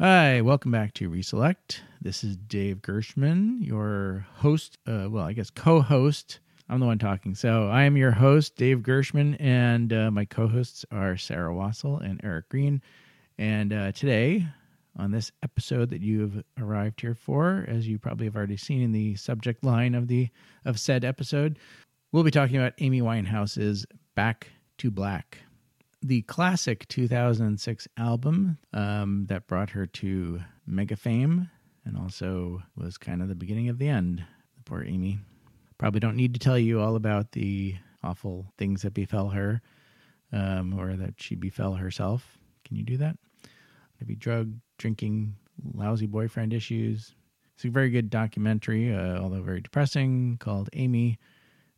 Hi, welcome back to Reselect. This is Dave Gershman, your host. Uh, well, I guess co-host. I'm the one talking. So I am your host, Dave Gershman, and uh, my co-hosts are Sarah Wassell and Eric Greene. And uh, today, on this episode that you have arrived here for, as you probably have already seen in the subject line of the of said episode, we'll be talking about Amy Winehouse's "Back to Black." The classic 2006 album um, that brought her to mega fame and also was kind of the beginning of the end. Poor Amy. Probably don't need to tell you all about the awful things that befell her um, or that she befell herself. Can you do that? Maybe drug, drinking, lousy boyfriend issues. It's a very good documentary, uh, although very depressing, called Amy.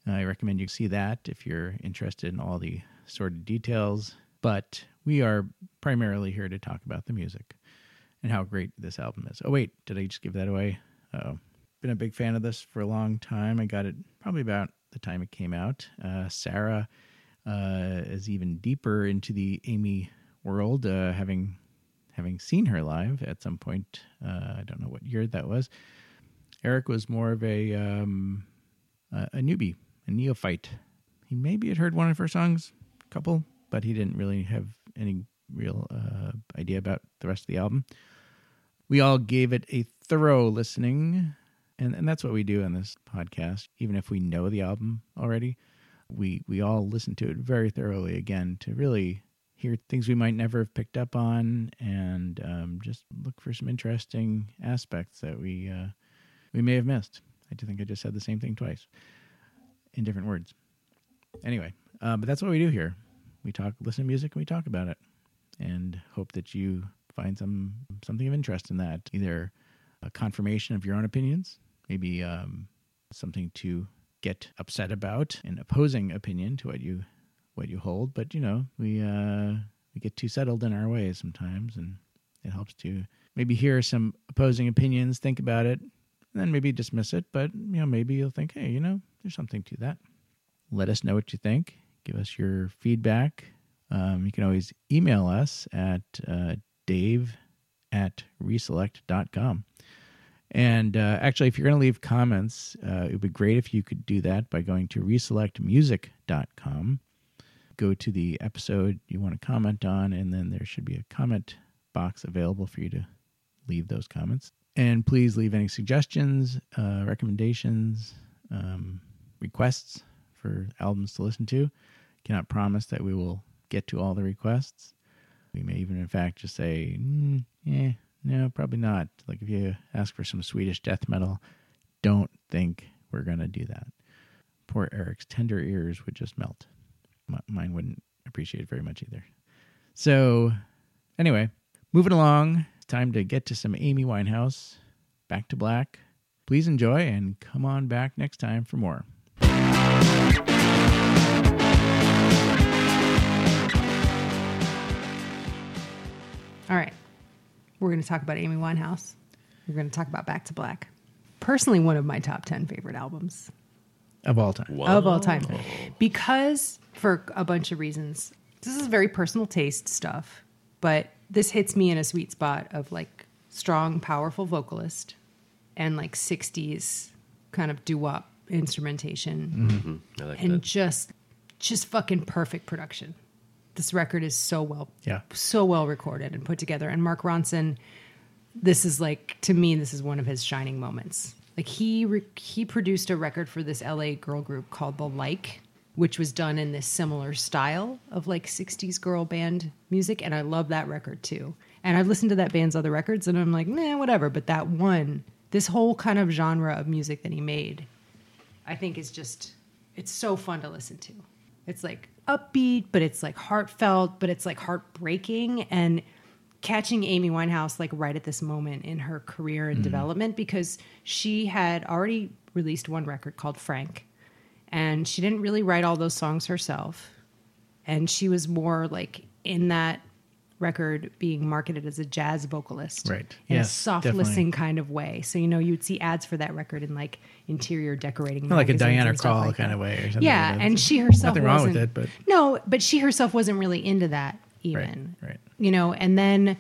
I recommend you see that if you're interested in all the sordid details. But we are primarily here to talk about the music and how great this album is. Oh, wait, did I just give that away? Oh, been a big fan of this for a long time. I got it probably about the time it came out. Uh, Sarah uh, is even deeper into the Amy world, uh, having having seen her live at some point. Uh, I don't know what year that was. Eric was more of a um, a, a newbie, a neophyte. He maybe had heard one of her songs, a couple, but he didn't really have any real uh, idea about the rest of the album. We all gave it a thorough listening, and, and that's what we do on this podcast. Even if we know the album already, we we all listen to it very thoroughly again to really hear things we might never have picked up on, and um, just look for some interesting aspects that we uh, we may have missed. I do think I just said the same thing twice in different words. Anyway, uh, but that's what we do here we talk, listen to music, and we talk about it, and hope that you find some something of interest in that. Either a confirmation of your own opinions, maybe um, something to get upset about, an opposing opinion to what you what you hold. But you know, we uh, we get too settled in our ways sometimes, and it helps to maybe hear some opposing opinions, think about it, and then maybe dismiss it. But you know, maybe you'll think, hey, you know, there's something to that. Let us know what you think give us your feedback. Um, you can always email us at uh, dave at reselect.com. And uh, actually, if you're going to leave comments, uh, it would be great if you could do that by going to reselectmusic.com. Go to the episode you want to comment on, and then there should be a comment box available for you to leave those comments. And please leave any suggestions, uh, recommendations, um, requests for albums to listen to cannot promise that we will get to all the requests. We may even, in fact, just say, mm, "Yeah, no, probably not." Like if you ask for some Swedish death metal, don't think we're going to do that. Poor Eric's tender ears would just melt. M- mine wouldn't appreciate it very much either. So, anyway, moving along, time to get to some Amy Winehouse. Back to black. Please enjoy and come on back next time for more. All right. We're going to talk about Amy Winehouse. We're going to talk about Back to Black. Personally, one of my top 10 favorite albums of all time. Wow. Of all time. Because, for a bunch of reasons, this is very personal taste stuff, but this hits me in a sweet spot of like strong, powerful vocalist and like 60s kind of doo wop instrumentation. Mm-hmm. Like and that. just, just fucking perfect production this record is so well yeah. so well recorded and put together. And mark ronson this is like to me this is one of his shining moments. Like he re- he produced a record for this la girl group called the like which was done in this similar style of like 60s girl band music and i love that record too. And i've listened to that band's other records and i'm like nah whatever. But that one this whole kind of genre of music that he made i think is just it's so fun to listen to. It's like upbeat, but it's like heartfelt, but it's like heartbreaking. And catching Amy Winehouse like right at this moment in her career and mm. development because she had already released one record called Frank, and she didn't really write all those songs herself. And she was more like in that record being marketed as a jazz vocalist, right? In yes, a soft definitely. listening kind of way. So you know, you'd see ads for that record in like interior decorating, like a Diana Krall like kind of way, or something. Yeah, like and she herself nothing wrong with it, but no, but she herself wasn't really into that even. Right, right. You know, and then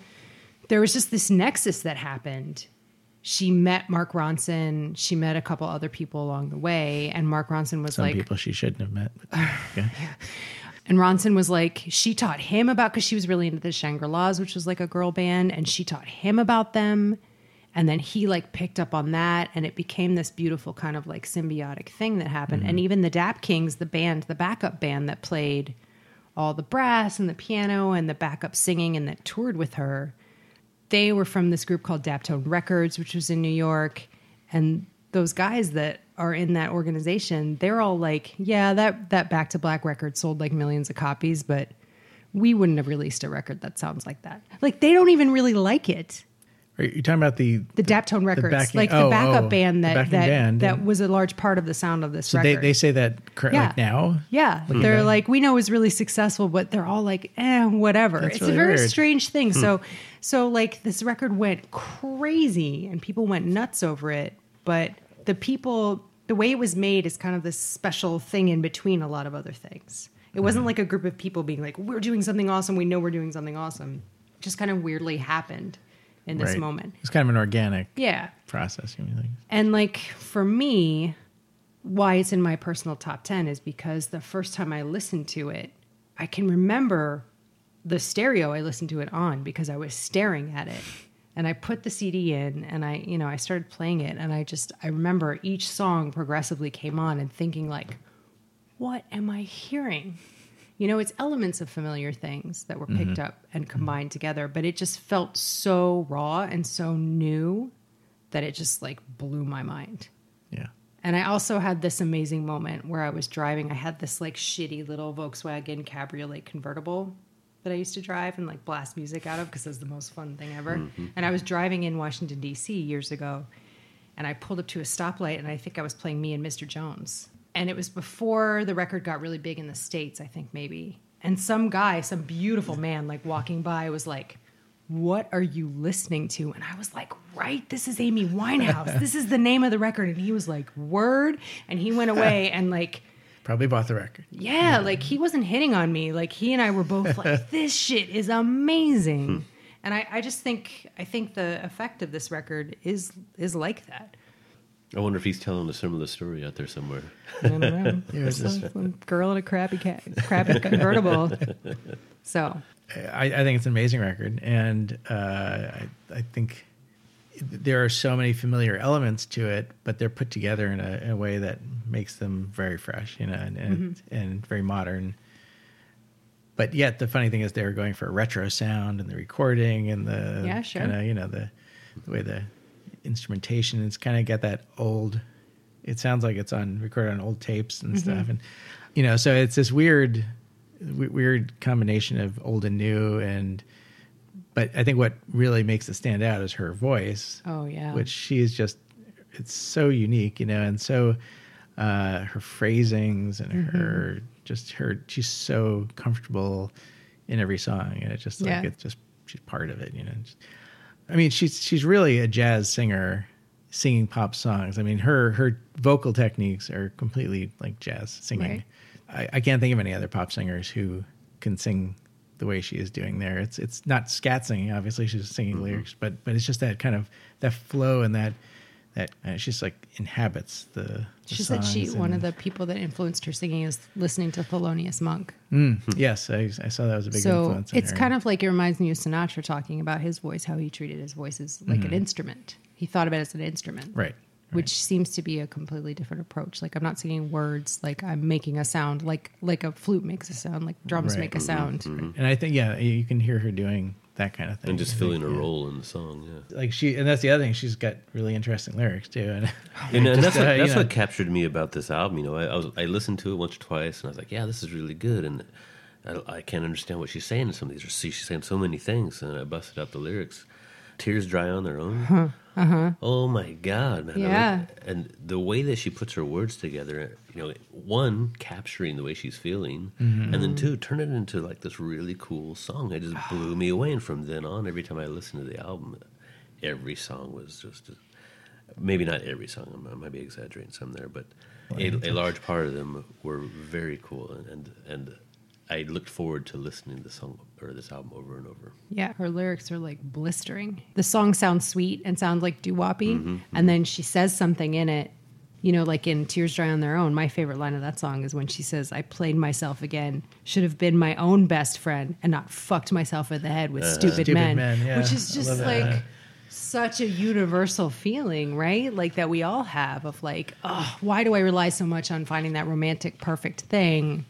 there was just this nexus that happened. She met Mark Ronson. She met a couple other people along the way, and Mark Ronson was Some like, people she shouldn't have met. but- okay. And Ronson was like, she taught him about because she was really into the Shangri La's, which was like a girl band, and she taught him about them. And then he like picked up on that, and it became this beautiful kind of like symbiotic thing that happened. And mm-hmm. even the Dap Kings, the band, the backup band that played all the brass and the piano and the backup singing and that toured with her, they were from this group called Daptone Records, which was in New York. And those guys that are in that organization, they're all like, yeah, that that Back to Black record sold like millions of copies, but we wouldn't have released a record that sounds like that. Like they don't even really like it. Are you talking about the? The Daptone Records, backing- like the oh, backup oh, band that that, band. that was a large part of the sound of this So record. they, they say that cor- Yeah. like now. Yeah, they're like we know it was really successful, but they're all like, eh, whatever. That's it's really a very weird. Hmm. strange thing. So, so like this record went crazy and people went nuts over it, but the people, the way it was made is kind of this special thing in between a lot of other things. It wasn't Hmm. like a group of people being like, we're doing something awesome. We know we're doing something awesome. It just kind of weirdly happened in this Right. moment. It's kind of an organic Yeah. process. You mean, like, And like for me, why it's in my personal top 10 is because the first time I listened to it, I can remember the stereo I listened to it on because I was staring at it. And I put the CD in and I, you know, I started playing it and I just I remember each song progressively came on and thinking like what am I hearing? You know, it's elements of familiar things that were picked mm-hmm. up and mm-hmm. combined together, but it just felt so raw and so new that it just like blew my mind. yeah. And I also had this amazing moment where I was driving. I had this like shitty little Volkswagen Cabriolet convertible that I used to drive and like blast music out of because it was the most fun thing ever. Mm-hmm. And I was driving in Washington, D.C. years ago and I pulled up to a stoplight and I think I was playing me and Mr. Jones. And it was before the record got really big in the States, I think maybe. And some guy, some beautiful man, like walking by was like, What are you listening to? And I was like, Right, this is Amy Winehouse. this is the name of the record. And he was like, Word. And he went away and like, Probably bought the record. yeah, like he wasn't hitting on me. Like he and I were both like, this shit is amazing. And I, I just think I think the effect of this record is is like that. I wonder if he's telling a similar story out there somewhere. I don't know. It was Some girl in a crappy cat, crappy convertible. So I, I think it's an amazing record, and uh, I, I think there are so many familiar elements to it, but they're put together in a, in a way that makes them very fresh, you know, and and, Mm-hmm. and very modern. But yet, the funny thing is, they were going for a retro sound and the recording and the Yeah, sure. kind of you know the the way the instrumentation. It's kind of got that old. It sounds like it's on recorded on old tapes and Mm-hmm. stuff, and you know, so it's this weird, w- weird combination of old and new, and but I think what really makes it stand out is her voice. Oh, yeah. which she is just it's so unique, you know, and so uh, her phrasings and Mm-hmm. her just her she's so comfortable in every song, and it's just like Yeah. it's just she's part of it, you know. I mean, she's she's really a jazz singer singing pop songs. I mean, her her vocal techniques are completely like jazz singing. I, I can't think of any other pop singers who can sing the way she is doing there. It's it's not scat singing, obviously she's singing lyrics, but but it's just that kind of that flow and that that uh, she's like inhabits the. the she said she one of the people that influenced her singing is listening to Thelonious Monk. Mm, yes, I, I saw that was a big so influence. in it's her. kind of like it reminds me of Sinatra talking about his voice, how he treated his voice as like an instrument. He thought of it as an instrument. Mm-hmm. right. Which seems to be a completely different approach. Like I'm not singing words, like I'm making a sound, like like a flute makes a sound, like drums Right. make a sound. And I think yeah, you can hear her doing that kind of thing, And just I filling think, a yeah. role in the song, yeah. Like she, and that's the other thing. She's got really interesting lyrics too. And And, and Just, that's, what, uh, you that's what captured me about this album. You know, I, I was I listened to it once or twice, and I was like, "Yeah, this is really good." And I, I can't understand what she's saying in some of these. See, she's saying so many things, and I busted out the lyrics. Tears dry on their own. Oh my god, man! I like- Yeah. and the way that she puts her words together, you know, one capturing the way she's feeling, Mm-hmm. and then two turn it into like this really cool song. It just blew me away. And from then on, every time I listened to the album, every song was just maybe not every song. I might be exaggerating some there, but a, a large part of them were very cool and and, and I looked forward to listening to the song or this album over and over. Yeah, her lyrics are like blistering. The song sounds sweet and sounds like doo woppy, Mm-hmm, and then she says something in it. You know, like in Tears Dry on Their Own, my favorite line of that song is when she says, I played myself again, should have been my own best friend and not fucked myself in the head with stupid, Stupid men. men, yeah. Which is just like that. such a universal feeling, right? Like that we all have of like, oh, why do I rely so much on finding that romantic perfect thing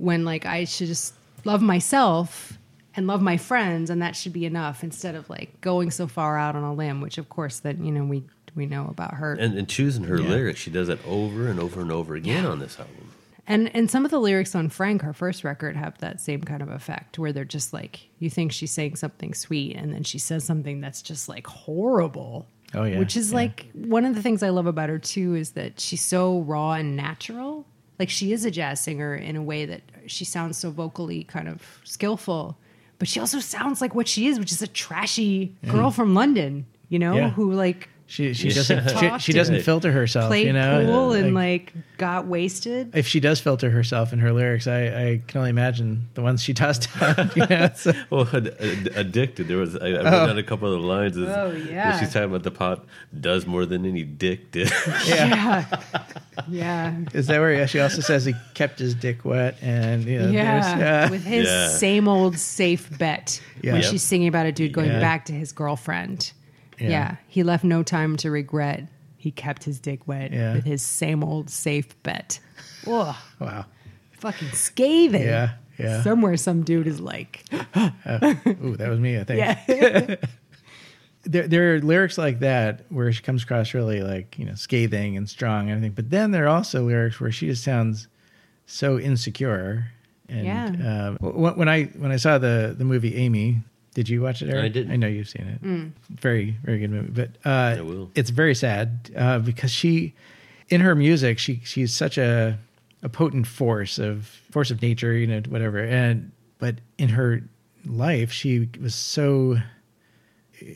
when like I should just love myself and love my friends and that should be enough instead of like going so far out on a limb, which of course that, you know, we we know about her. And, and choosing her Yeah. lyrics, she does that over and over and over again on this album. And and some of the lyrics on Frank, her first record, have that same kind of effect where they're just like you think she's saying something sweet and then she says something that's just like horrible. Oh, yeah, Which is yeah. like one of the things I love about her too is that she's so raw and natural. Like she is a jazz singer in a way that she sounds so vocally kind of skillful, but she also sounds like what she is, which is a trashy girl from London, you know, Yeah. who like She she Yeah. doesn't she, she doesn't and filter herself. played you know, cool and like got wasted. if she does filter herself in her lyrics, I, I can only imagine the ones she tossed out. You know, so- Well, ad- ad- addicted. There was I, I wrote Oh. down a couple of the lines. Is, Oh, yeah. she's talking about the pot does more than any dick did. yeah. Yeah. Yeah. Is that where she also says he kept his dick wet and you know, Yeah. uh, With his Yeah. same old safe bet Yeah. when Yep. she's singing about a dude going Yeah. back to his girlfriend. Yeah. Yeah. He left no time to regret. He kept his dick wet Yeah. with his same old safe bet. Ugh. wow. Fucking scathing. Yeah. Yeah. Somewhere some dude is like, Ooh, that was me, I think. yeah. There, there are lyrics like that where she comes across really like, you know, scathing and strong and everything. But then there are also lyrics where she just sounds so insecure. And Yeah. uh, when I when I saw the the movie Amy, did you watch it? Eric? I didn't. I know you've seen it. Mm. Very very good movie. But uh, I will. it's very sad uh, because she, in her music, she she's such a a potent force of force of nature, you know, whatever. And but in her life, she was so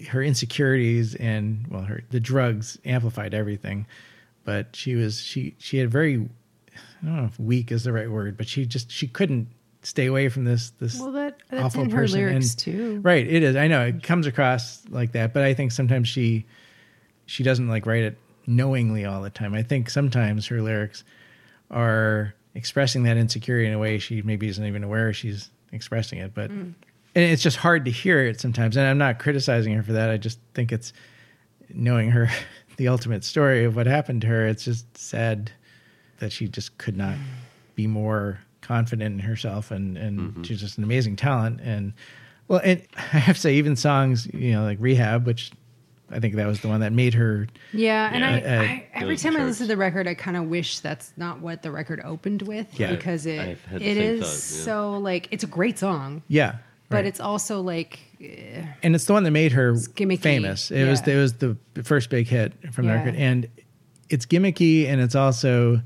her insecurities and well, her the drugs amplified everything. But she was she she had very I don't know if weak is the right word, but she just she couldn't stay away from this this Well, that, that's awful in her person. lyrics And- too. Right, it is. I know it comes across like that, but I think sometimes she she doesn't like write it knowingly all the time. I think sometimes her lyrics are expressing that insecurity in a way she maybe isn't even aware she's expressing it, but Mm. and it's just hard to hear it sometimes. And I'm not criticizing her for that. I just think it's knowing her the ultimate story of what happened to her. It's just sad that she just could not be more confident in herself and and she's just an amazing talent and well and I have to say even songs you know like Rehab which I think that was the one that made her Yeah, and Yeah. I, Uh, I every time I listen to the record, I kind of wish that's not what the record opened with Yeah. because it I've had the it same is thought, yeah. so like it's a great song, yeah but right. it's also like eh, and it's the one that made her gimmicky, famous. It was it was the first big hit from the record, and it's gimmicky and it's also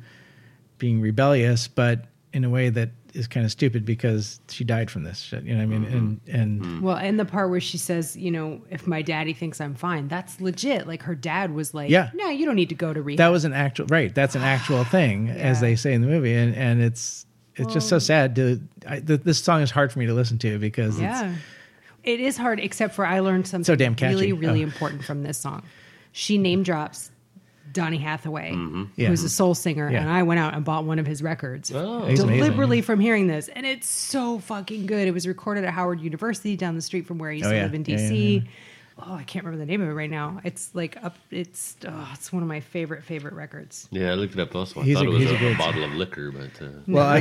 being rebellious, but in a way that is kind of stupid because she died from this shit. You know what I mean? Mm-hmm. And and mm-hmm. well, and the part where she says, you know, if my daddy thinks I'm fine, that's legit. Like her dad was like, Yeah. no, you don't need to go to rehab. that was an actual right. That's an actual thing, as they say in the movie, and and it's it's just so sad to. I, th- this song is hard for me to listen to because it's, yeah. It is hard, except for I learned something So damn catchy. really, really Oh. important from this song. She name drops Donny Hathaway, mm-hmm. Yeah. who's a soul singer, Yeah. and I went out and bought one of his records. Oh. He's amazing. deliberately from hearing this, and it's so fucking good. It was recorded at Howard University down the street from where I used Oh, to yeah. live in Yeah, yeah, DC. yeah. Oh, I can't remember the name of it right now. It's like up. It's oh, it's one of my favorite favorite records. Yeah, I looked it up also. I He's thought a- it was he's a, a bottle of liquor, but uh, Well, I,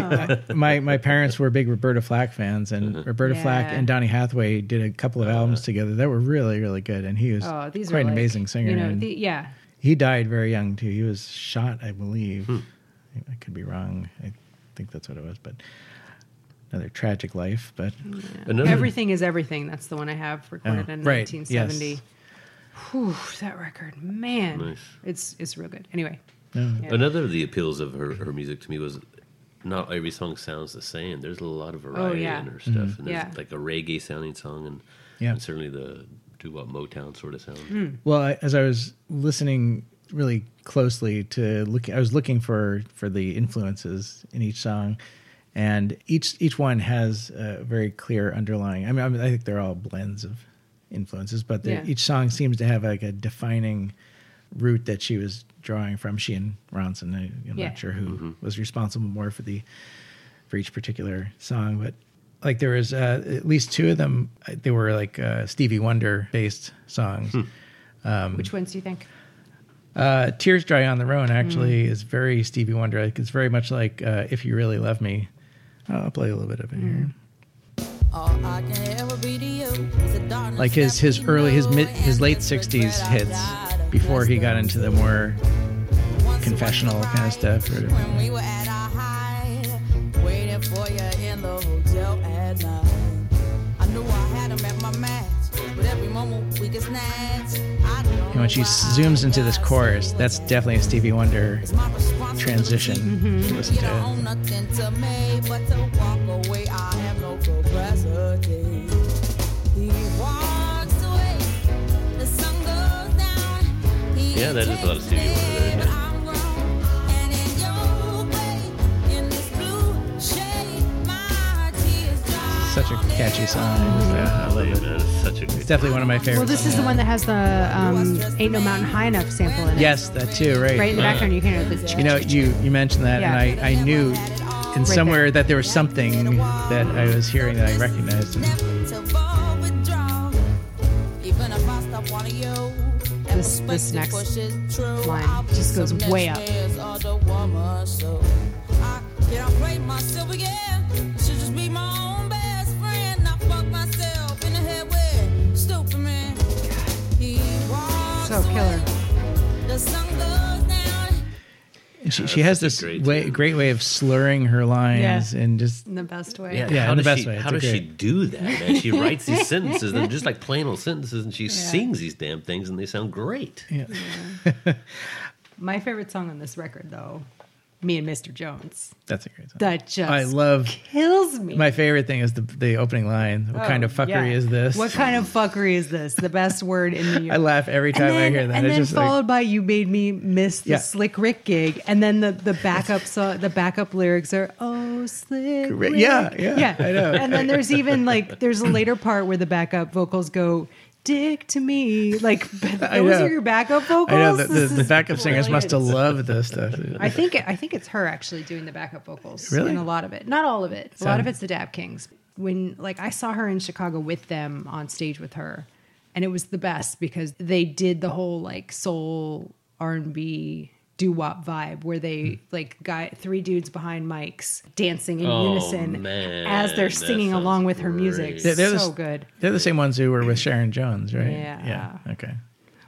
I, my my parents were big Roberta Flack fans, and uh-huh. Roberta Flack and Donny Hathaway did a couple of uh-huh. albums together that were really really good, and he was Oh, these quite are an like, amazing singer. You know, and the, yeah. He died very young too. He was shot, I believe. Hmm. I could be wrong. I think that's what it was, but another tragic life. But another Everything is everything. That's the one I have recorded Oh, in right, 1970. Whew, that record, man, Nice. it's it's real good. Anyway, no, Yeah. another of the appeals of her, her music to me was not every song sounds the same. There's a lot of variety Oh, yeah. in her stuff, mm-hmm. and there's Yeah. like a reggae sounding song, and, Yeah. and certainly the doo wop Motown sort of sound. Hmm. Well, I, as I was listening really closely to look, I was looking for for the influences in each song, and each each one has a very clear underlying. I mean, I, mean, I think they're all blends of influences, but Yeah. each song seems to have like a defining root that she was drawing from. She and Ronson. I, I'm Yeah. not sure who was responsible more for the for each particular song, but like there was uh, at least two of them. uh, They were like uh, Stevie Wonder based songs. Which ones do you think? Uh, Tears Dry on Their Own actually Mm. is very Stevie Wonder. Like, it's very much like uh, If You Really Love Me. I'll play a little bit of it here. Like his his early his mid his late sixties hits before he got into the more confessional kind of stuff. Or when she zooms into this chorus, that's definitely a Stevie Wonder It's my responsibility. transition. Mm-hmm. to Listen to it. nothing to me but to walk away. I have no capacity. He walks away. The sun goes down. He Yeah, that is a lot of Stevie catchy song. Yeah, I love it. man, it's such a good. It's definitely one of my favorites. Well, this is the one that has the um, "Ain't No Mountain High Enough" sample in it. Yes, that too. Right. right in the background you can hear the. You know, you you mentioned that, Yeah. and I I knew in somewhere that there was something that I was hearing that I recognized. And This- this next line just goes way up. So killer. The sun goes down. And she, she has this great way, tune. great way of slurring her lines Yeah. and just In the best way. Yeah, Yeah, how in the does best she, way. It's How a does she do that, man? She writes these sentences and just like plain old sentences, and she sings these damn things, and they sound great. yeah. My favorite song on this record, though, "Me and Mr. Jones." That's a great song. That just I love kills me. my favorite thing is the the opening line. What kind of Oh, fuckery yeah. is this? What kind of fuckery is this? The best word in the universe. I laugh every time I hear that. And it's then just followed like by "You made me miss the Yeah. Slick Rick gig," and then the the backup so, the backup lyrics are "Oh Slick Rick." Rick." Yeah, yeah, I know. And then there's even like there's a later part where the backup vocals go "Dick to me," like those are your backup vocals. I know the, the, the backup singers must have loved this stuff. I think I think it's her actually doing the backup vocals. Really? In a lot of it, not all of it. A lot of it's the Dap Kings. When like I saw her in Chicago with them on stage with her, and it was the best because they did the whole like soul R and B doo wop vibe where they Hmm. like guy three dudes behind mics dancing in Oh, unison man, as they're singing along with her music. They're- they're so the- good. They're the same ones who were with Sharon Jones, right? Yeah. Yeah. Okay.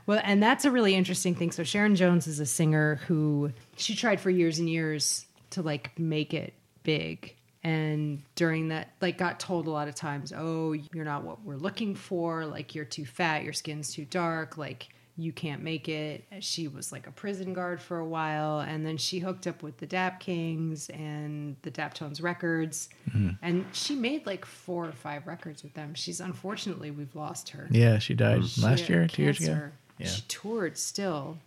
Well, and that's a really interesting thing. So Sharon Jones is a singer who she tried for years and years to like make it big. And during that, like, got told a lot of times, "Oh, you're not what we're looking for. Like, you're too fat. Your skin's too dark. Like, you can't make it." She was like a prison guard for a while, and then she hooked up with the Dap Kings and the Daptones Records, mm-hmm. and she made like four or five records with them. She's unfortunately we've lost her. Yeah, she died last year, two years ago. Yeah. She toured still.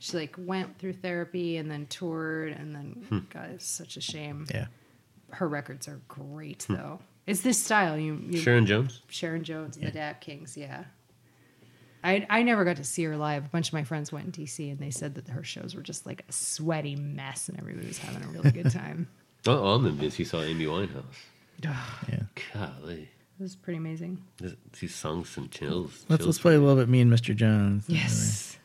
She like went through therapy and then toured and then hmm. God, it's such a shame. Yeah. Her records are great hmm. though. It's this style. You, you Sharon Jones. Sharon Jones and the Dap Kings, yeah. I I never got to see her live. A bunch of my friends went in DC and they said that her shows were just like a sweaty mess and everybody was having a really good time. Oh, all I'm convinced he saw Amy Winehouse. Yeah. Golly, It was pretty amazing. This- these songs some chills. Let's chills let's play a little bit. Me and Mr. Jones. Yes.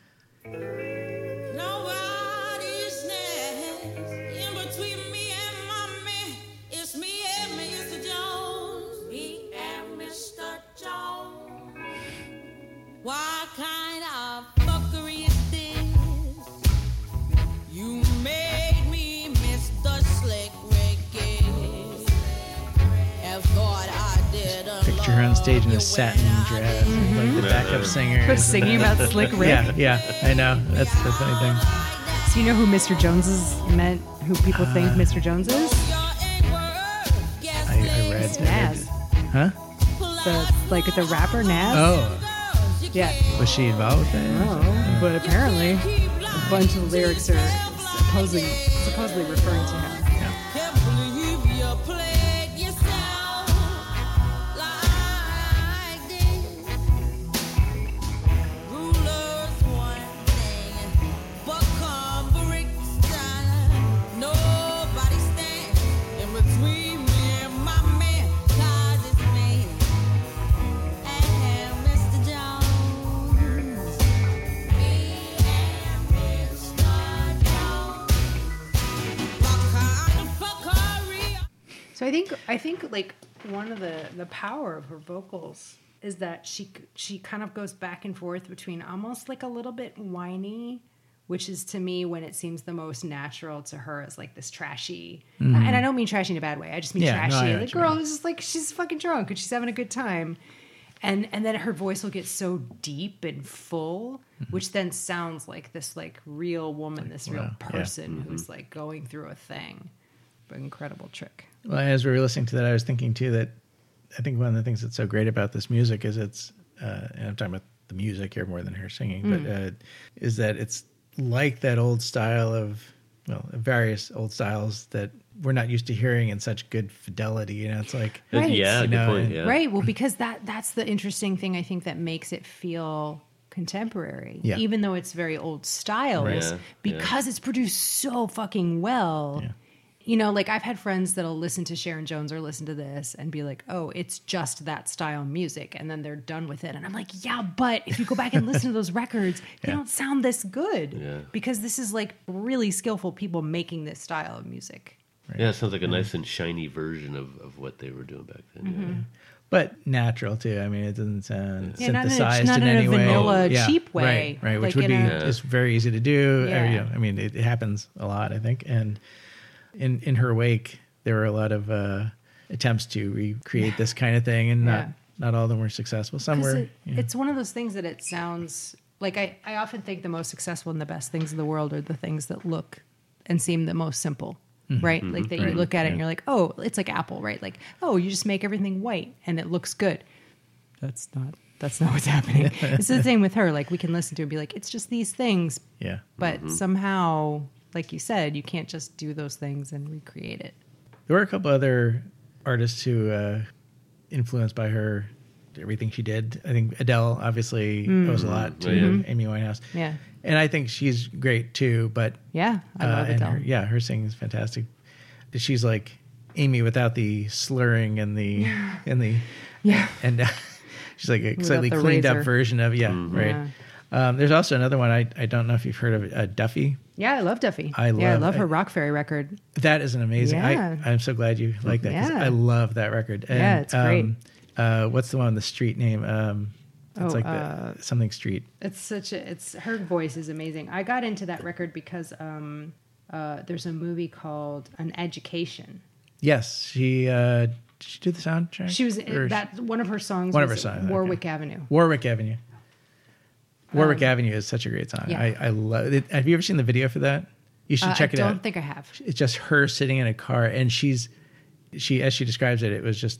Stage in a satin dress, didn't. like the mm-hmm. backup singer. Was singing about Slick Rick. Yeah, yeah, I know. That's the funny thing. So you know who Mr. Jones is meant? Who people uh, think Mr. Jones is? I, I read. It's Nas. Huh? The like the rapper Nas. Oh, yeah. was she involved with that? Oh, but apparently a bunch of the lyrics are supposedly supposedly referring to him. I think I think like one of the the power of her vocals is that she she kind of goes back and forth between almost like a little bit whiny, which is to me when it seems the most natural to her is like this trashy, and I don't mean trashy in a bad way. I just mean Mm-hmm. Yeah, trashy. know the girl is just like she's fucking drunk and she's having a good time. And and then her voice will get so deep and full, which then sounds like this like real woman, this real wow, yeah. person who's like going through a thing. But incredible trick. Well, as we were listening to that, I was thinking too that I think one of the things that's so great about this music is it's, uh, and I'm talking about the music here more than her singing, Mm. but uh, is that it's like that old style of, well, various old styles that we're not used to hearing in such good fidelity. You know, it's like, Right. Yeah, You good know, point. Yeah. Right. Well, because that that's the interesting thing I think that makes it feel contemporary, Yeah. even though it's very old styles, Right. is Yeah, because it's produced so fucking well. Yeah. You know, like I've had friends that'll listen to Sharon Jones or listen to this and be like, "Oh, it's just that style of music," and then they're done with it. And I'm like, "Yeah, but if you go back and listen to those records, they Yeah. don't sound this good Yeah. because this is like really skillful people making this style of music." Yeah, it sounds like a nice and shiny version of, of what they were doing back then. Mm-hmm. Yeah. but natural too. I mean, it doesn't sound Yeah, not in a- synthesized not in, in a any way. vanilla, cheap way, Right, right. Which would be in a- just very easy to do. or, Yeah. you know, I mean, it, it happens a lot, I think. And in in her wake, there were a lot of uh, attempts to recreate this kind of thing, and not Yeah. not all of them were successful. Some were. it- you know, It's one of those things that it sounds like I, I often think the most successful and the best things in the world are the things that look and seem the most simple. Right? Like that you Mm-hmm. Right. look at it and you're like, oh, it's like Apple, right? Like, oh, you just make everything white and it looks good. That's not that's not what's happening. it's the same with her. Like we can listen to it and be like, it's just these things, yeah. but somehow, like you said, you can't just do those things and recreate it. There were a couple other artists who uh, influenced by her. Everything she did, I think Adele obviously owes a lot to Oh, yeah. Amy Winehouse. Yeah. and I think she's great too. But Yeah. I uh, love and Adele. her, yeah, her singing is fantastic. She's like Amy without the slurring and the and the Yeah. and uh, she's like a Without slightly cleaned razor. up version of yeah, Mm-hmm. right. Um, there's also another one I I don't know if you've heard of uh, Duffy. Yeah, I love Duffy. I yeah, I love- love her I- Rockferry record. That is an amazing. Yeah. I I'm so glad you like that. Yeah. I love that record. And, Yeah, it's great. Um, uh, what's the one? On the street name? Um, it's Oh, like uh, something street. It's such a it's her voice is amazing. I got into that record because um uh there's a movie called An Education. Yes, she uh, did she do the soundtrack? She was Or- that one of her songs One of her songs, okay. Warwick Avenue. Warwick Avenue. Warwick Um, Avenue is such a great song. yeah. I, I love it. Have you ever seen the video for that? You should Uh, check I it out. I don't think I have. it's just her sitting in a car and she's she as she describes it, it was just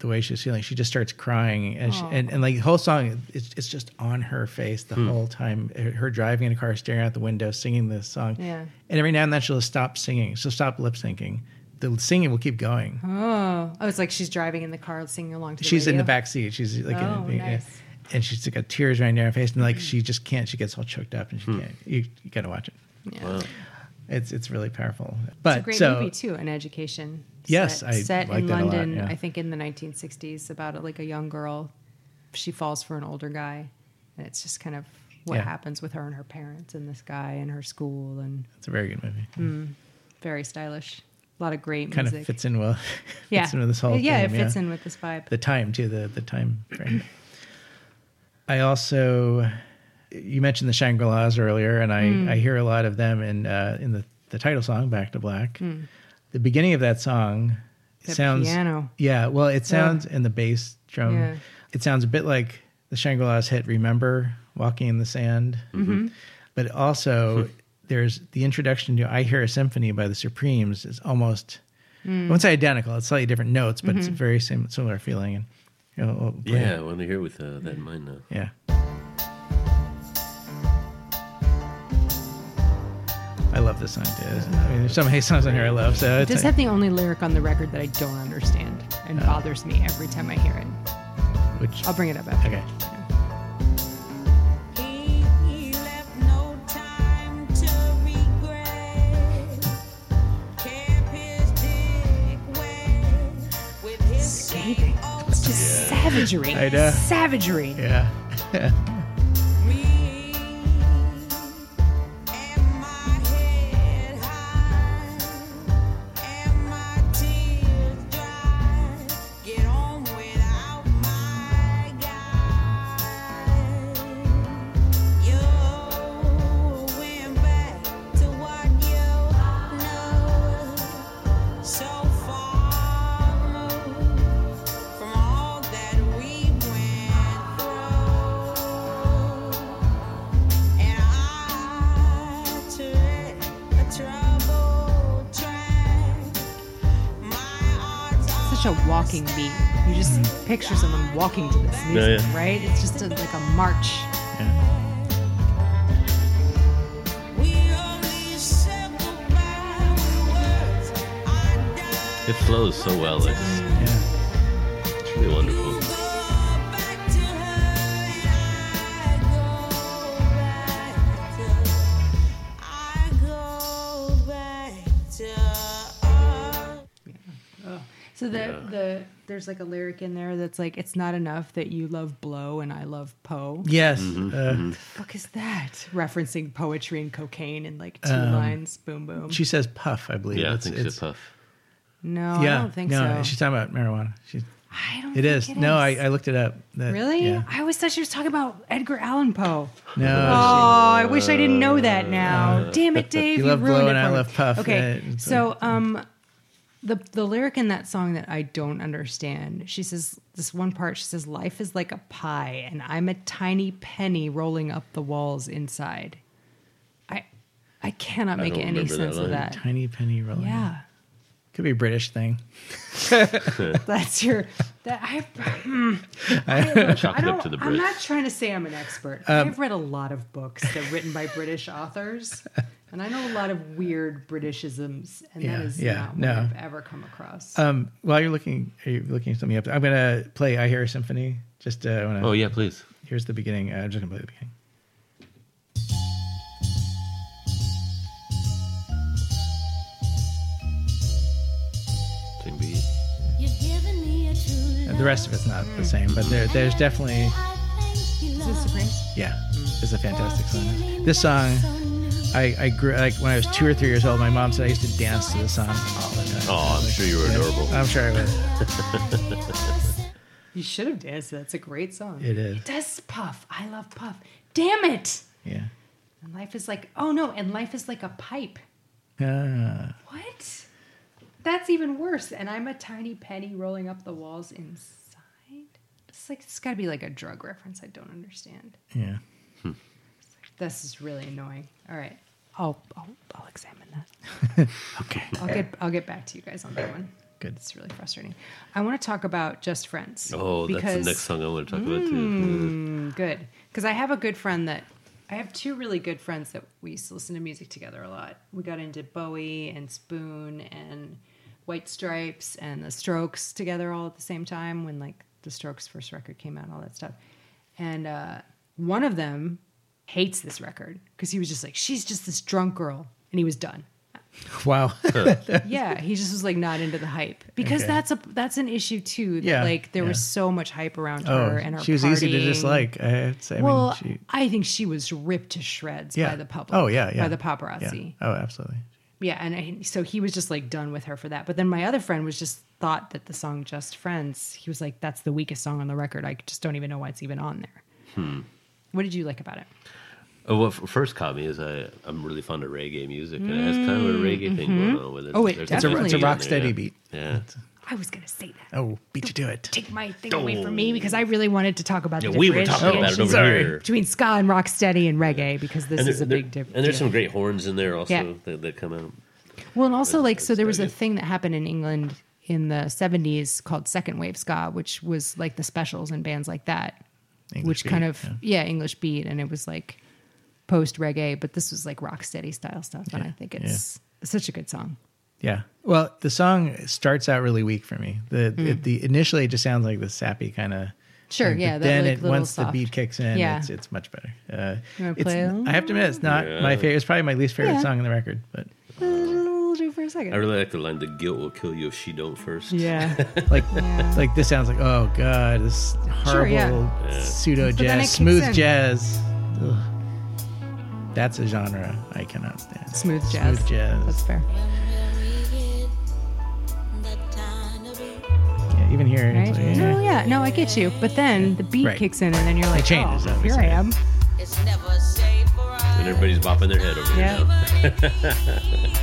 the way she was feeling. She just starts crying and she, and, and like the whole song it's it's just on her face the whole time. Her her driving in a car, staring out the window, singing this song. Yeah. And every now and then she'll stop singing. She'll stop lip syncing. The singing will keep going. Oh, oh, it's like she's driving in the car singing along to the she's in the back seat. She's like, Oh, in, nice. And she's got tears running down her face, and like mm. she just can't. She gets all choked up, and she hmm. can't. You, you got to watch it. Yeah. Wow. It's it's really powerful. But It's a great so movie too, An Education. Yes, set, I set like in that a lot, London. yeah. I think in the 1960s about like a young girl. She falls for an older guy, and it's just kind of what Yeah. happens with her and her parents and this guy and her school, and it's a very good movie. Hmm. very stylish. A lot of great Kind music. of fits in well. yeah, fits in with this whole yeah, theme, it fits in with this vibe. the time too. The the time frame. I also you mentioned the Shangri La's earlier, and I, Hmm. I hear a lot of them in uh, in the the title song "Back to Black." Hmm. The beginning of that song The sounds piano. Yeah, well, it sounds in the bass drum. Yeah. It sounds a bit like the Shangri La's hit "Remember," "Walking in the Sand," Mm-hmm. but also there's the introduction to "I Hear a Symphony" by the Supremes is almost Mm. I won't say identical. It's slightly different notes, but Mm-hmm. it's a very sim- similar feeling. And you know, we'll Yeah, it. I want to hear with uh, that in mind now. yeah. I love this song too. I mean, there's so many songs on here I love. So It it's does have the only lyric on the record that I don't understand and Oh. bothers me every time I hear it. which I'll bring it up after. okay. Savagery. I know. Savagery. Yeah. walking to this music, yeah. right? It's just a, like a march. Yeah. It flows so well. It's, So the the there's like a lyric in there that's like, "It's not enough that you love blow and I love Poe." Yes. Mm-hmm, Uh, Fuck is that? Referencing poetry and cocaine in like two Um, lines. Boom boom. She says puff, I believe. Yeah, I It's- think it's- it's a puff. no, yeah, I don't think no, so. she's talking about marijuana. She's, I don't. it think is. no, I. I looked it up. That- Really? Yeah. I always thought she was talking about Edgar Allan Poe. No. Oh, I wish I didn't know that now. Damn it, Dave. You You, love ruined blow it and I for me. love puff. Okay, Uh, it's so um, the the lyric in that song that I don't understand. She says this one part. She says, "Life is like a pie, and I'm a tiny penny rolling up the walls inside." I I cannot I make don't any remember that sense of that. Tiny penny rolling. Yeah, Could be a British thing. that's your that I. I, Chalk I it up don't, to the I'm not trying to say I'm an expert. Um, I've read a lot of books that are written by British authors, and I know a lot of weird Britishisms, and Yeah, that is yeah, not what. I've ever come across. Um, while you're looking, are you looking something up? I'm gonna play "I Hear a Symphony." Just uh, wanna, Oh yeah, please. here's the beginning. Uh, I'm just gonna play the beginning. Same beat. And the rest of it's not the same, but there, there's definitely, is this Supreme? yeah, it's a fantastic song. This song, I, I grew like when I was two or three years old. My mom said I used to dance to this song all the time. Oh, I'm sure you were Yeah, adorable. I'm sure I was. You should have danced. That's a great song. It is. It does puff. I love puff. Damn it! Yeah. And life is like oh no, and life is like a pipe. Ah, What? That's even worse. And I'm a tiny penny rolling up the walls inside. It's like it's got to be like a drug reference. I don't understand. yeah. This is really annoying. All right, I'll I'll, I'll examine that. Okay. I'll get I'll get back to you guys on that one. Good. It's really frustrating. I want to talk about Just Friends. Oh, that's the next song I want to talk about too. Mm, good, because I have a good friend that I have two really good friends that we used to listen to music together a lot. We got into Bowie and Spoon and White Stripes and the Strokes together all at the same time when like the Strokes' first record came out and all that stuff. And uh, one of them hates this record because he was just like, she's just this drunk girl, and he was done. Wow. yeah, he just was like not into the hype because Okay. that's a that's an issue too. That, Yeah, like there was so much hype around oh, her and her. she was easy to dislike. I, say. I well, mean, she, I think she was ripped to shreds yeah. by the public. Oh yeah, yeah. by the Yeah. paparazzi. Oh, absolutely. Yeah, and I, so he was just like done with her for that. But then my other friend was just thought that the song "Just Friends," he was like, "That's the weakest song on the record. I just don't even know why it's even on there." Hmm. What did you like about it? Uh, oh, what first caught me is I I'm really fond of reggae music, and it has kind of a mm, reggae thing mm-hmm. going on with it. Oh, it There's It's a, nice it's a beat rock steady yeah. beat. Yeah. I was gonna say that. Oh, beat you to it. Take my thing away from me because I really wanted to talk about Yeah, the we were talking about it over here. between ska and rocksteady and reggae because this And, is a there- big difference. and there's some great horns in there also Yeah. that, that come out. Well, and also like so there was a thing that happened in England in the 70s called second wave ska, which was like the specials and bands like that, English which beat, kind of yeah. yeah. English beat and it was like post reggae, but this was like rock steady style stuff and Yeah, I think it's such a good song. Yeah. Well, the song starts out really weak for me. The Hmm. it, the initially it just sounds like the sappy kind of. Sure, yeah, that, then like, it once soft- the beat kicks in, Yeah. it's it's much better. Uh, You it's, play a I have to admit, it's not Yeah. my favorite. It's probably my least favorite Yeah. song on the record, but We'll do for a second. I really like the line, "The guilt will kill you if she don't first. yeah. like Yeah. like this sounds like oh god, this horrible yeah. Yeah. pseudo But then it jazz, smooth in. jazz. Ugh. That's a genre I cannot stand. Smooth jazz. Smooth jazz. That's fair. Yeah, even here, Right? it's like, No, eh. yeah, no, I get you. But then the beat Right. kicks in and then you're like, changes, oh, here I am. It's never safe for us. And everybody's bopping their head over here now.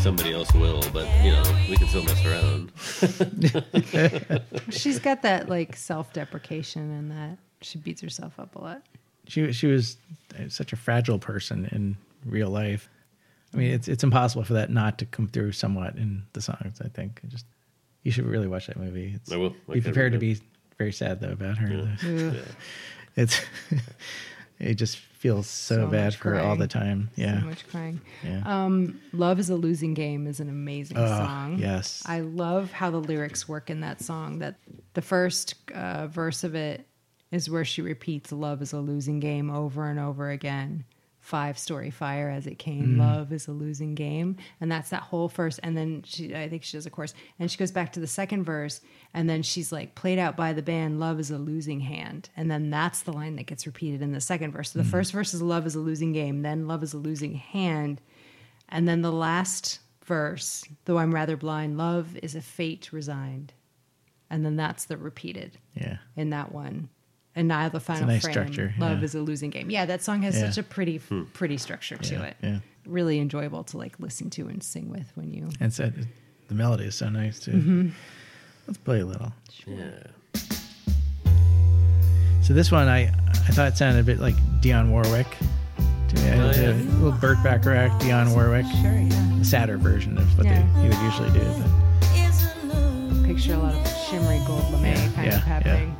somebody else will, but you know we can still mess around. She's got that like self-deprecation and that she beats herself up a lot. she she was such a fragile person in real life. I mean, it's it's impossible for that not to come through somewhat in the songs. I think just you should really watch that movie. It's, I will. I be prepared to be very sad though about her. Ugh. Yeah. It's it just feels so, So bad for her all the time. Yeah, So much crying. yeah. Um, Love is a Losing Game is an amazing Oh, song. yes. I love how the lyrics work in that song. That the first uh, verse of it is where she repeats "Love is a losing game" over and over again. Five story fire as it came. Mm. Love is a losing game, and that's that whole first. And then she, I think she does a course and she goes back to the second verse, and then she's like played out by the band. Love is a losing hand, and then that's the line that gets repeated in the second verse. So the mm. first verse is "Love is a losing game," then "Love is a losing hand," And then the last verse, though I'm rather blind, love is a fate resigned. And then that's the repeated yeah. in that one. And now the final nice frame, structure, love yeah. is a losing game. Yeah, that song has Yeah. such a pretty, pretty structure to Yeah, it. yeah. Really enjoyable to like listen to and sing with when you. And so the melody is so nice too. Mm-hmm. Let's play a little. Yeah. So this one, I I thought it sounded a bit like Dionne Warwick. To me, Oh, yeah. a little Burt Bacharach, Dionne Warwick, Sure, yeah. a sadder version of what Yeah. they he would usually do. But Picture a lot of shimmery gold lame Yeah, kind yeah, of happening.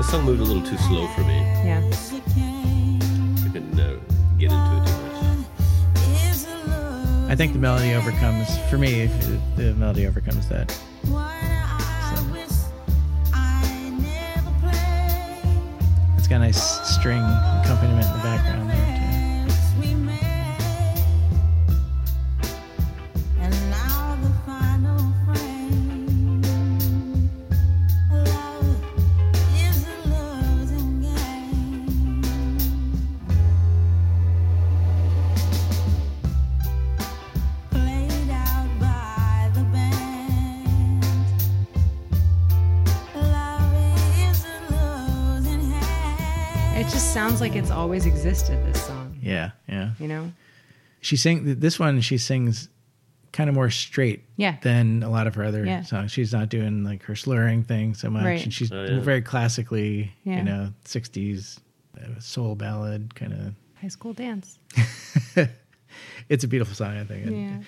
This song moved a little too slow for me. Yeah. I couldn't uh, get into it too much. I think the melody overcomes, for me, the melody overcomes that. It's got a nice string accompaniment in the background like it's always existed, this song. Yeah, yeah. You know? She sing this one. She sings kind of more straight Yeah. than a lot of her other Yeah. songs. She's not doing like her slurring thing so much, Right. and she's Oh, yeah. very classically, Yeah. you know, '60s uh, soul ballad kind of. High school dance. It's a beautiful song, I think. And,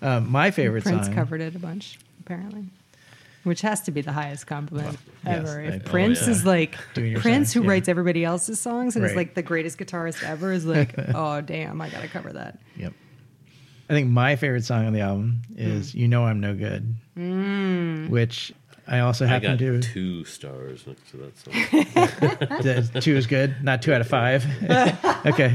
Yeah. um, my favorite Prince song. covered it a bunch, apparently. Which has to be the highest compliment yes, ever. I- If oh, Prince yeah. is like Doing Prince, songs, who yeah. writes everybody else's songs and is like the greatest guitarist ever, is like, oh damn, I gotta cover that. Yep. I think my favorite song on the album is Hmm. "You Know I'm No Good," which I also I happen got to. two stars next to that song. the two is good, not two out of five. okay,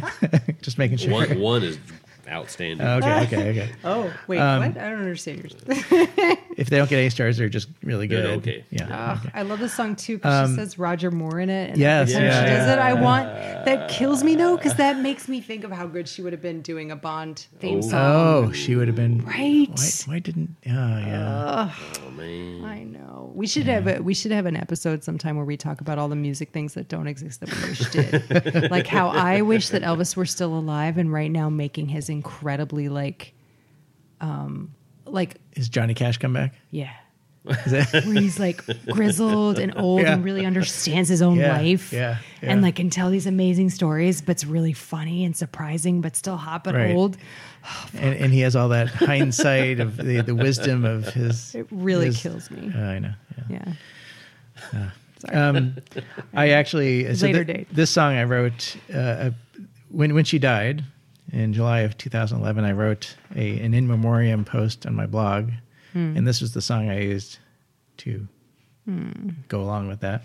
just making sure. one, one is outstanding. Okay, okay, okay. Oh wait, Um, what? I don't understand yours. If they don't get any stars, they're just really They're good. okay. Yeah. Ugh, I love this song too because Um, she says Roger Moore in it. And Yes, every time yeah, she does it, I want that kills me though because that makes me think of how good she would have been doing a Bond theme Oh. song. Oh, she would have been Right. Why, why didn't? Yeah, yeah. Oh man. I know. We should have a, we should have an episode sometime where we talk about all the music things that don't exist that we wish did. like how I wish that Elvis were still alive and right now making his incredibly like um like Is Johnny Cash come back? yeah. Is it? Where he's like grizzled and old Yeah. and really understands his own Yeah, life. yeah, And yeah. like can tell these amazing stories, but it's really funny and surprising, but still hot but Right. old. and, and he has all that hindsight of the, the wisdom of his. It really his- kills me. Uh, I know. Yeah. Yeah. Sorry. Um, I actually so Later thi- date. This song I wrote uh, when when she died in July of 2011. I wrote a an in memoriam post on my blog, Hmm. and this was the song I used to go along with that.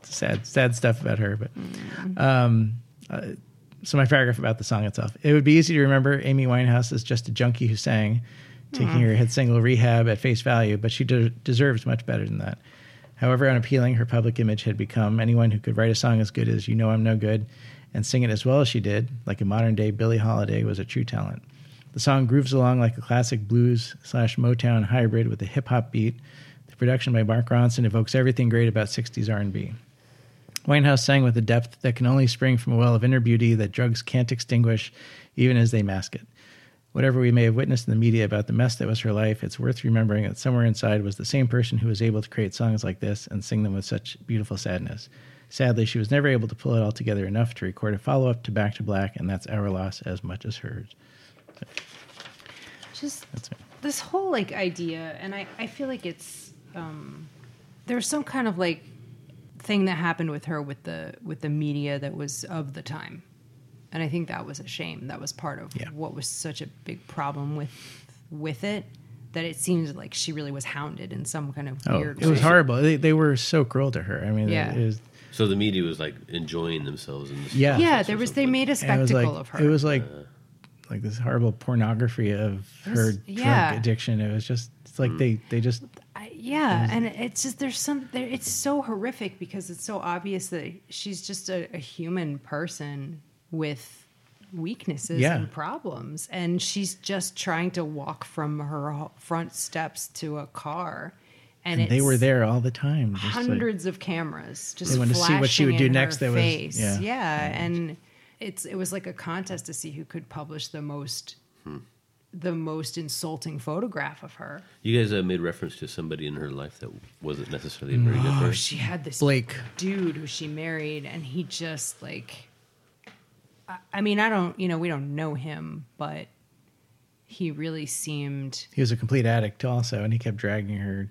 It's sad sad stuff about her, but Hmm. um, uh, so my paragraph about the song itself. It would be easy to remember Amy Winehouse as just a junkie who sang, taking her hit single "Rehab" at face value, but she de- deserves much better than that. However unappealing her public image had become, anyone who could write a song as good as You Know I'm No Good and sing it as well as she did, like a modern day Billie Holiday, was a true talent. The song grooves along like a classic blues slash Motown hybrid with a hip hop beat. The production by Mark Ronson evokes everything great about 60s R&B. Winehouse sang with a depth that can only spring from a well of inner beauty that drugs can't extinguish, even as they mask it. Whatever we may have witnessed in the media about the mess that was her life, it's worth remembering that somewhere inside was the same person who was able to create songs like this and sing them with such beautiful sadness. Sadly, she was never able to pull it all together enough to record a follow up to Back to Black, and that's our loss as much as hers. Just this whole like idea, and I, I feel like it's um, there's some kind of like thing that happened with her with the with the media that was of the time, and I think that was a shame. That was part of Yeah. what was such a big problem with with it. That it seems like she really was hounded in some kind of Oh, weird. it was horrible. They, they were so cruel to her. I mean, Yeah. it was So the media was like enjoying themselves in this. Yeah. Yeah, there was. They made a And it was spectacle like of her. it was like like this horrible pornography of her was- drug yeah. addiction. It was just it's like mm. they they just I, yeah, and it's just there's some there, it's so horrific because it's so obvious that she's just a, a human person with weaknesses Yeah. and problems, and she's just trying to walk from her ho- front steps to a car, and, and they were there all the time. just like- hundreds of cameras just They wanted to see what she flashing would do in next her that was- face. yeah. yeah, and it's it was like a contest to see who could publish the most. The most insulting photograph of her. You guys uh, made reference to somebody in her life that wasn't necessarily a very good Oh, person. she had this Blake. dude who she married, and he just like, I, I mean, I don't, you know, we don't know him, but he really seemed, he was a complete addict also, and he kept dragging her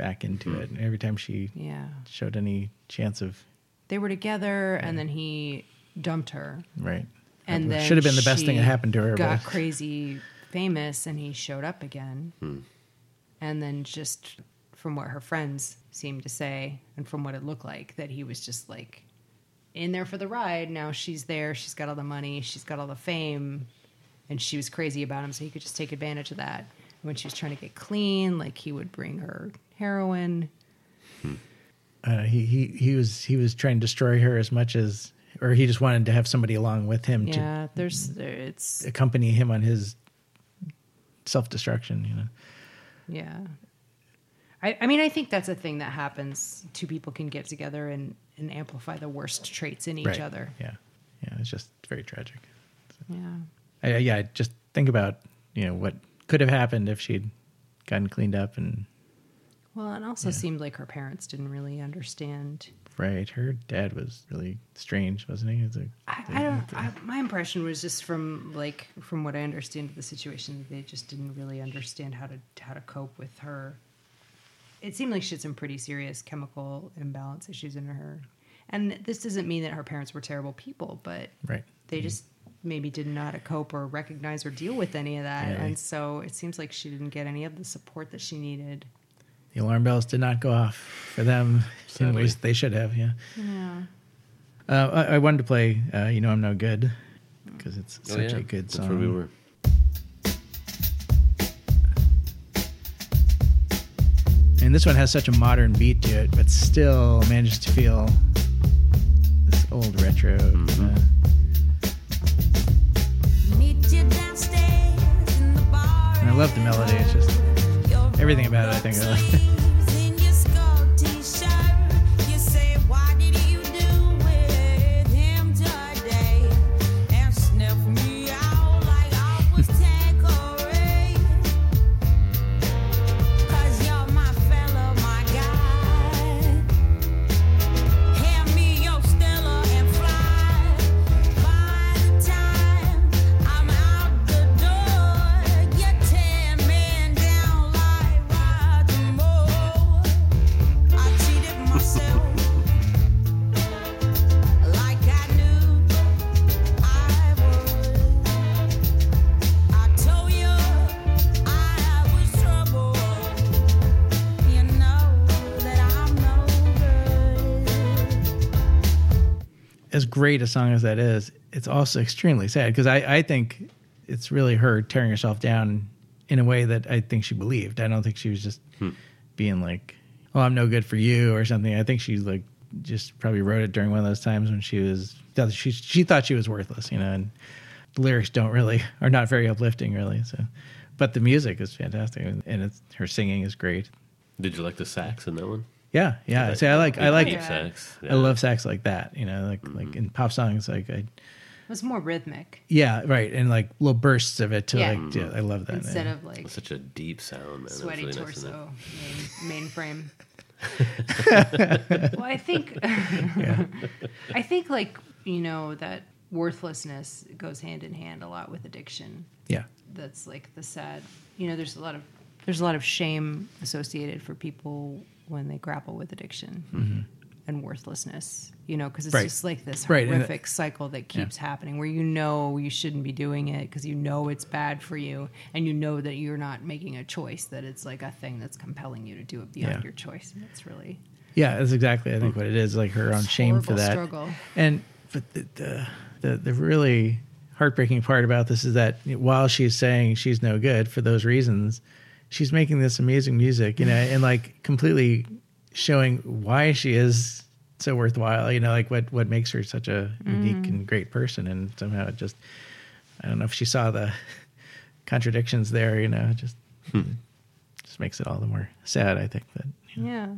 back into hmm. it. And every time she yeah. showed any chance of They were together, and then he dumped her, right, and That then should have been the best thing she that happened to her. Got but crazy famous, and he showed up again, hmm. and then just from what her friends seemed to say, and from what it looked like, that he was just like in there for the ride. Now she's there. She's got all the money. She's got all the fame. And she was crazy about him, so he could just take advantage of that. When she was trying to get clean, like he would bring her heroin. uh, he he he was he was trying to destroy her as much as, or he just wanted to have somebody along with him Yeah, there's there, it's to accompany him on his self destruction. You know, yeah. I, I mean, I think that's a thing that happens. Two people can get together and, and amplify the worst traits in each Right. other. Yeah, yeah, it's just very tragic. Yeah. I, yeah, just think about you know what could have happened if she'd gotten cleaned up and Well, it also seemed like her parents didn't really understand. right. Her dad was really strange, wasn't he? It's a, I, I don't. I, my impression was just from like from what I understand of the situation, they just didn't really understand how to how to cope with her. It seemed like she had some pretty serious chemical imbalance issues in her, and this doesn't mean that her parents were terrible people, but right. they mm-hmm. just maybe didn't know how to cope or recognize or deal with any of that, Yeah, and so it seems like she didn't get any of the support that she needed. The alarm bells did not go off for them in Sadly. ways they should have. Yeah. Yeah. Uh, I, I wanted to play uh, "You Know I'm No Good" because it's Oh, such yeah. a good song. That's song. where we were. And this one has such a modern beat to it, but still manages to feel this old retro. Mm-hmm. uh, Meet you downstairs in the bar. and I love the melody. It's just everything about it. I think I like. great a song as that is, it's also extremely sad because I, I think it's really her tearing herself down in a way that I think she believed. I don't think she was just hmm. being like, "Oh, I'm no good for you" or something. I think she like just probably wrote it during one of those times when she was she she thought she was worthless, you know. And the lyrics don't really are not very uplifting, really. So, but the music is fantastic, and and it's her singing is great. Did you like the sax in that one? Yeah, yeah. See, I like I like Deep sax. I love sax like that. You know, like like mm-hmm. in pop songs, like I It was more rhythmic yeah, right, and like little bursts of it to Yeah. like yeah, I love that. instead yeah. of like It's such a deep sound, man. That's sweaty really nice, isn't it? torso main, mainframe. well, I think. I think like you know that worthlessness goes hand in hand a lot with addiction. yeah, That's like the sad. You know, there's a lot of there's a lot of shame associated for people when they grapple with addiction mm-hmm. and worthlessness. You know, because it's Right. just like this Right, and horrific cycle that keeps happening where you know you shouldn't be doing it because you know it's bad for you and you know that you're not making a choice that it's like a thing that's compelling you to do it beyond Yeah. your choice and it's really yeah. That's exactly I think what it is. Like her own shame for that. struggle. And but the, the the the really heartbreaking part about this is that while she's saying she's no good for those reasons, she's making this amazing music, you know, and like completely showing why she is so worthwhile. You know, like what what makes her such a unique mm. and great person, and somehow it just I don't know if she saw the contradictions there. You know, it just hmm. just makes it all the more sad. I think that. You know, Yeah.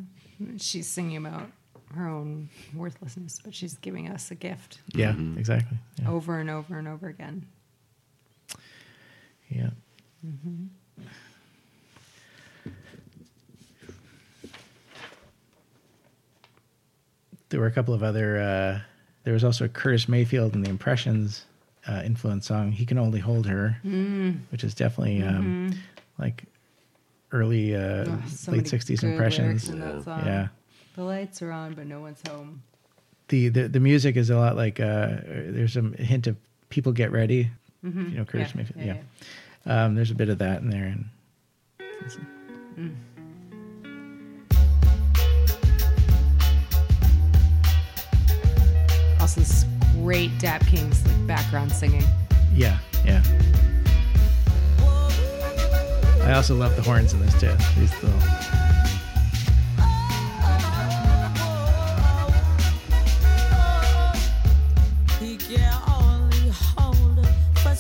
She's singing about her own worthlessness, but she's giving us a gift yeah, mm-hmm. exactly. Yeah. over and over and over again. Yeah. Mm-hmm. There were a couple of other. Uh, there was also a Curtis Mayfield and the Impressions uh, influence song. He can only hold her, which is definitely um, like early uh, Ugh, so late '60s impressions. in that song. Yeah. The lights are on, but no one's home. The, the the music is a lot like uh, there's a hint of "People Get Ready." You know, Curtis Mm-hmm. Yeah, Mayfield. yeah, Yeah, Um, there's a bit of that in there, and Also, this great Dap Kings like background singing. Yeah, yeah. I also love the horns in this too. These little, He can only hold her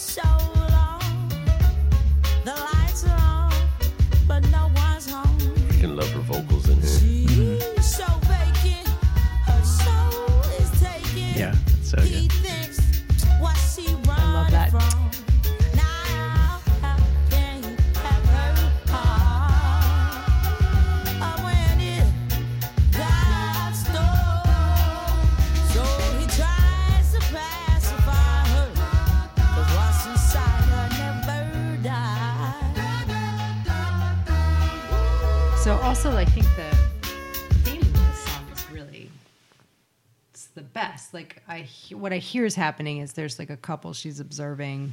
what I hear is happening is there's like a couple she's observing.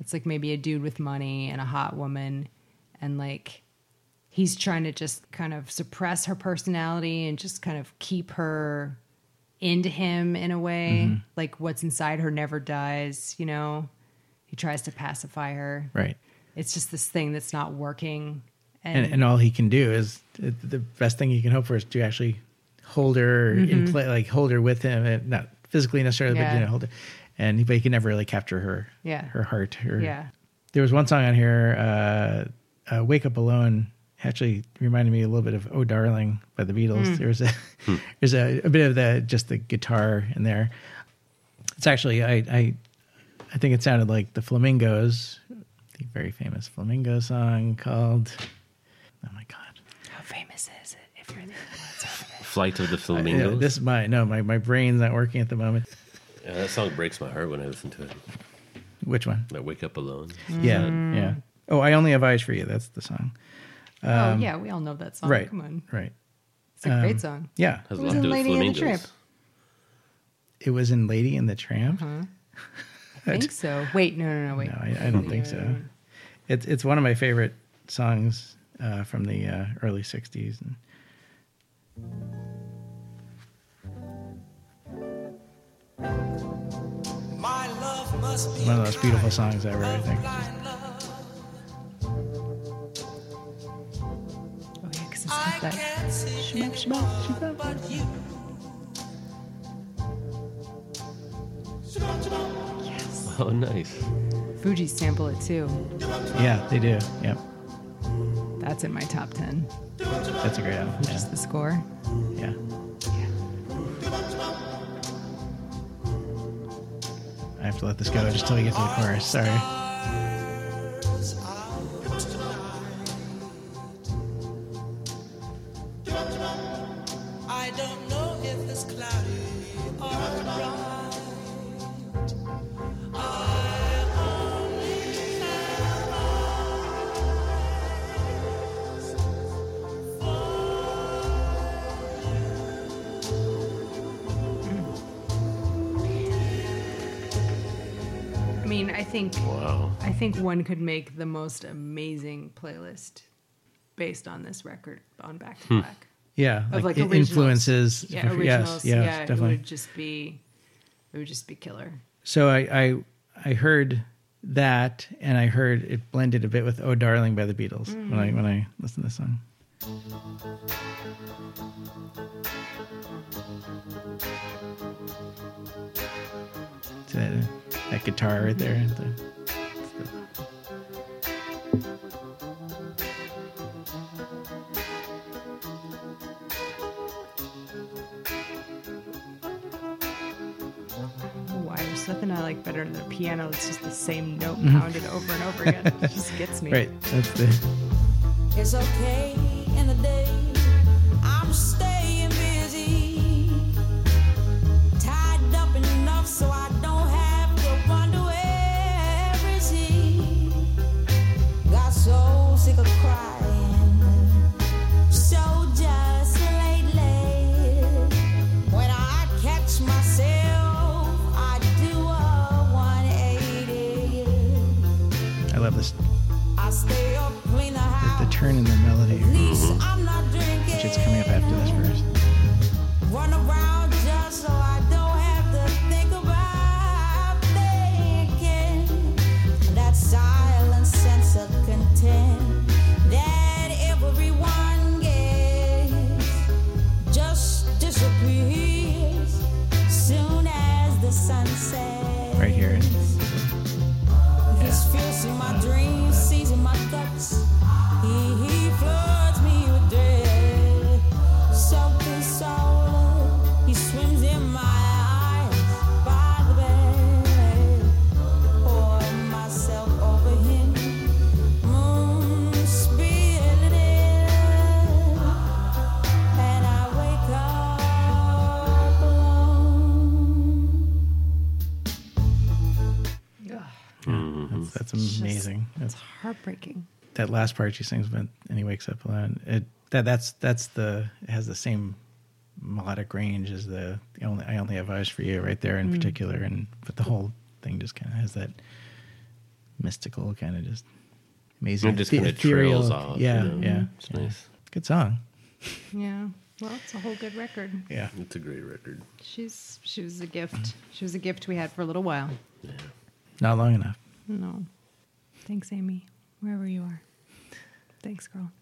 It's like maybe a dude with money and a hot woman, and like he's trying to just kind of suppress her personality and just kind of keep her into him in a way. Mm-hmm. Like what's inside her never dies. You know, he tries to pacify her. Right. It's just this thing that's not working. And, and all he can do is the best thing he can hope for is to actually hold her in mm-hmm. play, like hold her with him, and not physically necessarily, but you know, hold her. And but he can never really capture her, Yeah. her heart. Her, Yeah. There was one song on here, uh, uh, "Wake Up Alone." Actually, reminded me a little bit of "Oh Darling" by the Beatles. There was a there's a, a bit of the just the guitar in there. It's actually I I I think it sounded like the Flamingos, the very famous Flamingo song called. Oh my god! How famous is it? If you're the Flight of the I- Flamingos. this is my no my my brain's not working at the moment. Yeah, that song breaks my heart when I listen to it. Which one? I wake up alone. Yeah, yeah. Oh, I only have eyes for you. That's the song. oh yeah, we all know that song. Um, right. Come on, Right. it's a great song. Yeah. It was lot to in do with Lady and the. Tramp. It was in Lady and the Tramp. Huh? I think so. Wait, no, no, no, wait. No, I, I don't think so. It's it's one of my favorite songs uh, from the uh, early '60s. And one of the most beautiful songs ever. I think. blind. Oh yeah, because it's got that. you. Oh, nice. Fuji sample it too. Yeah, they do. Yep. That's in my top 10. That's a great album. Yeah. Just the score. yeah. Have to let this go just till we get to the chorus. Sorry. Think Wow. I think one could make the most amazing playlist based on this record on Back to hmm. Black. Yeah, Of like i- originals. influences. Yeah, originals. yes, yeah, it definitely. would just be it would just be killer. So I, I I heard that, and I heard it blended a bit with "Oh Darling" by the Beatles when I mm. when I listened to the song. So that, that guitar right there. the- Why there's nothing I like better than a piano. It's just the same note mm-hmm. pounded over and over again. It just gets me. right. That's the. It's okay the turn in the melody, At least I'm not drinking. which it's coming up after this verse. That last part she sings when and he wakes up alone. It that that's that's the it has the same melodic range as the, the only I only have eyes for you right there in hmm. particular, and but the whole thing just kind of has that mystical kind of just amazing. It just the kind of ethereal- trails off. Yeah, you know? yeah, It's yeah. nice. Good song. Yeah. Well, it's a whole good record. Yeah, It's a great record. She's she was a gift. She was a gift we had for a little while. yeah not long enough. No. Thanks, Amy. Wherever you are. Thanks, girl.